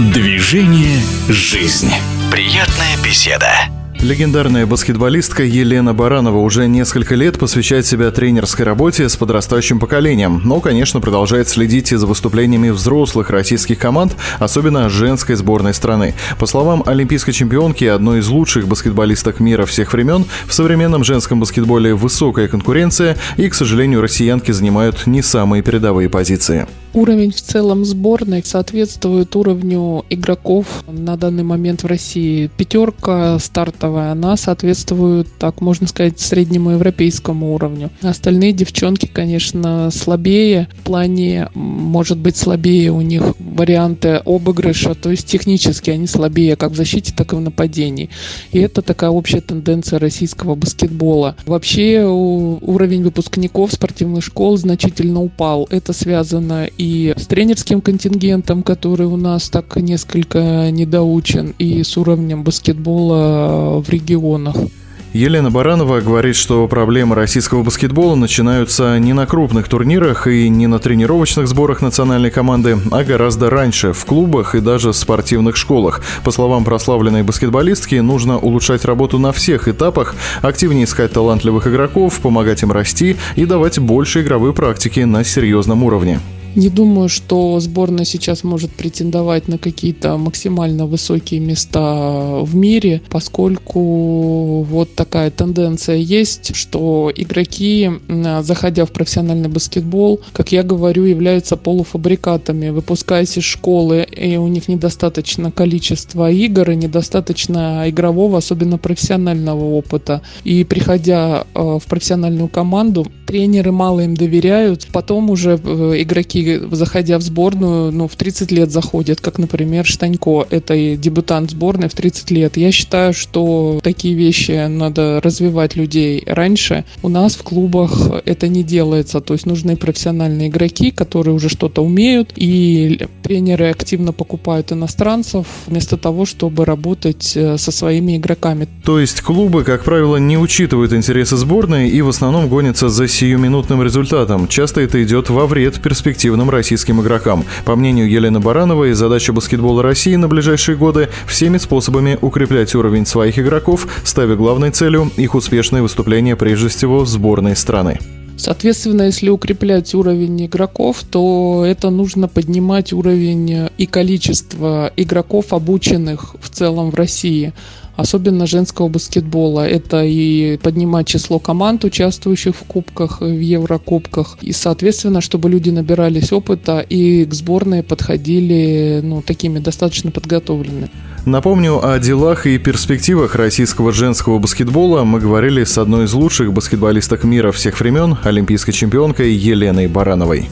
Движение «Жизнь». Приятная беседа. Легендарная баскетболистка Елена Баранова уже несколько лет посвящает себя тренерской работе с подрастающим поколением, но, конечно, продолжает следить и за выступлениями взрослых российских команд, особенно женской сборной страны. По словам олимпийской чемпионки, одной из лучших баскетболисток мира всех времен, в современном женском баскетболе высокая конкуренция, и, к сожалению, россиянки занимают не самые передовые позиции. Уровень в целом сборной соответствует уровню игроков на данный момент в России. Пятерка стартовая, она соответствует, так можно сказать, среднему европейскому уровню. Остальные девчонки, конечно, слабее. В плане, может быть, слабее у них варианты обыгрыша, то есть технически они слабее как в защите, так и в нападении. И это такая общая тенденция российского баскетбола. Вообще уровень выпускников спортивных школ значительно упал. Это связано и с тренерским контингентом, который у нас так несколько недоучен, и с уровнем баскетбола в регионах. Елена Баранова говорит, что проблемы российского баскетбола начинаются не на крупных турнирах и не на тренировочных сборах национальной команды, а гораздо раньше, в клубах и даже в спортивных школах. По словам прославленной баскетболистки, нужно улучшать работу на всех этапах, активнее искать талантливых игроков, помогать им расти и давать больше игровой практики на серьезном уровне. Не думаю, что сборная сейчас может претендовать на какие-то максимально высокие места в мире, поскольку вот такая тенденция есть, что игроки, заходя в профессиональный баскетбол, как я говорю, являются полуфабрикатами, выпускаясь из школы, и у них недостаточно количества игр и недостаточно игрового, особенно профессионального опыта. И приходя э, в профессиональную команду, тренеры мало им доверяют, потом уже э, игроки заходя в сборную, ну, в 30 лет заходят, как, например, Штанько. Это и дебютант сборной в 30 лет. Я считаю, что такие вещи надо развивать людей раньше. У нас в клубах это не делается. То есть нужны профессиональные игроки, которые уже что-то умеют, и тренеры активно покупают иностранцев вместо того, чтобы работать э, со своими игроками. То есть клубы, как правило, не учитывают интересы сборной и в основном гонятся за сиюминутным результатом. Часто это идет во вред перспектив перспективным российским игрокам. По мнению Елены Барановой, задача баскетбола России на ближайшие годы всеми способами укреплять уровень своих игроков, ставя главной целью их успешное выступление прежде всего в сборной страны. Соответственно, если укреплять уровень игроков, то это нужно поднимать уровень и количество игроков, обученных в целом в России особенно женского баскетбола. Это и поднимать число команд, участвующих в кубках, в Еврокубках. И, соответственно, чтобы люди набирались опыта и к сборной подходили ну, такими достаточно подготовленными. Напомню, о делах и перспективах российского женского баскетбола мы говорили с одной из лучших баскетболисток мира всех времен, олимпийской чемпионкой Еленой Барановой.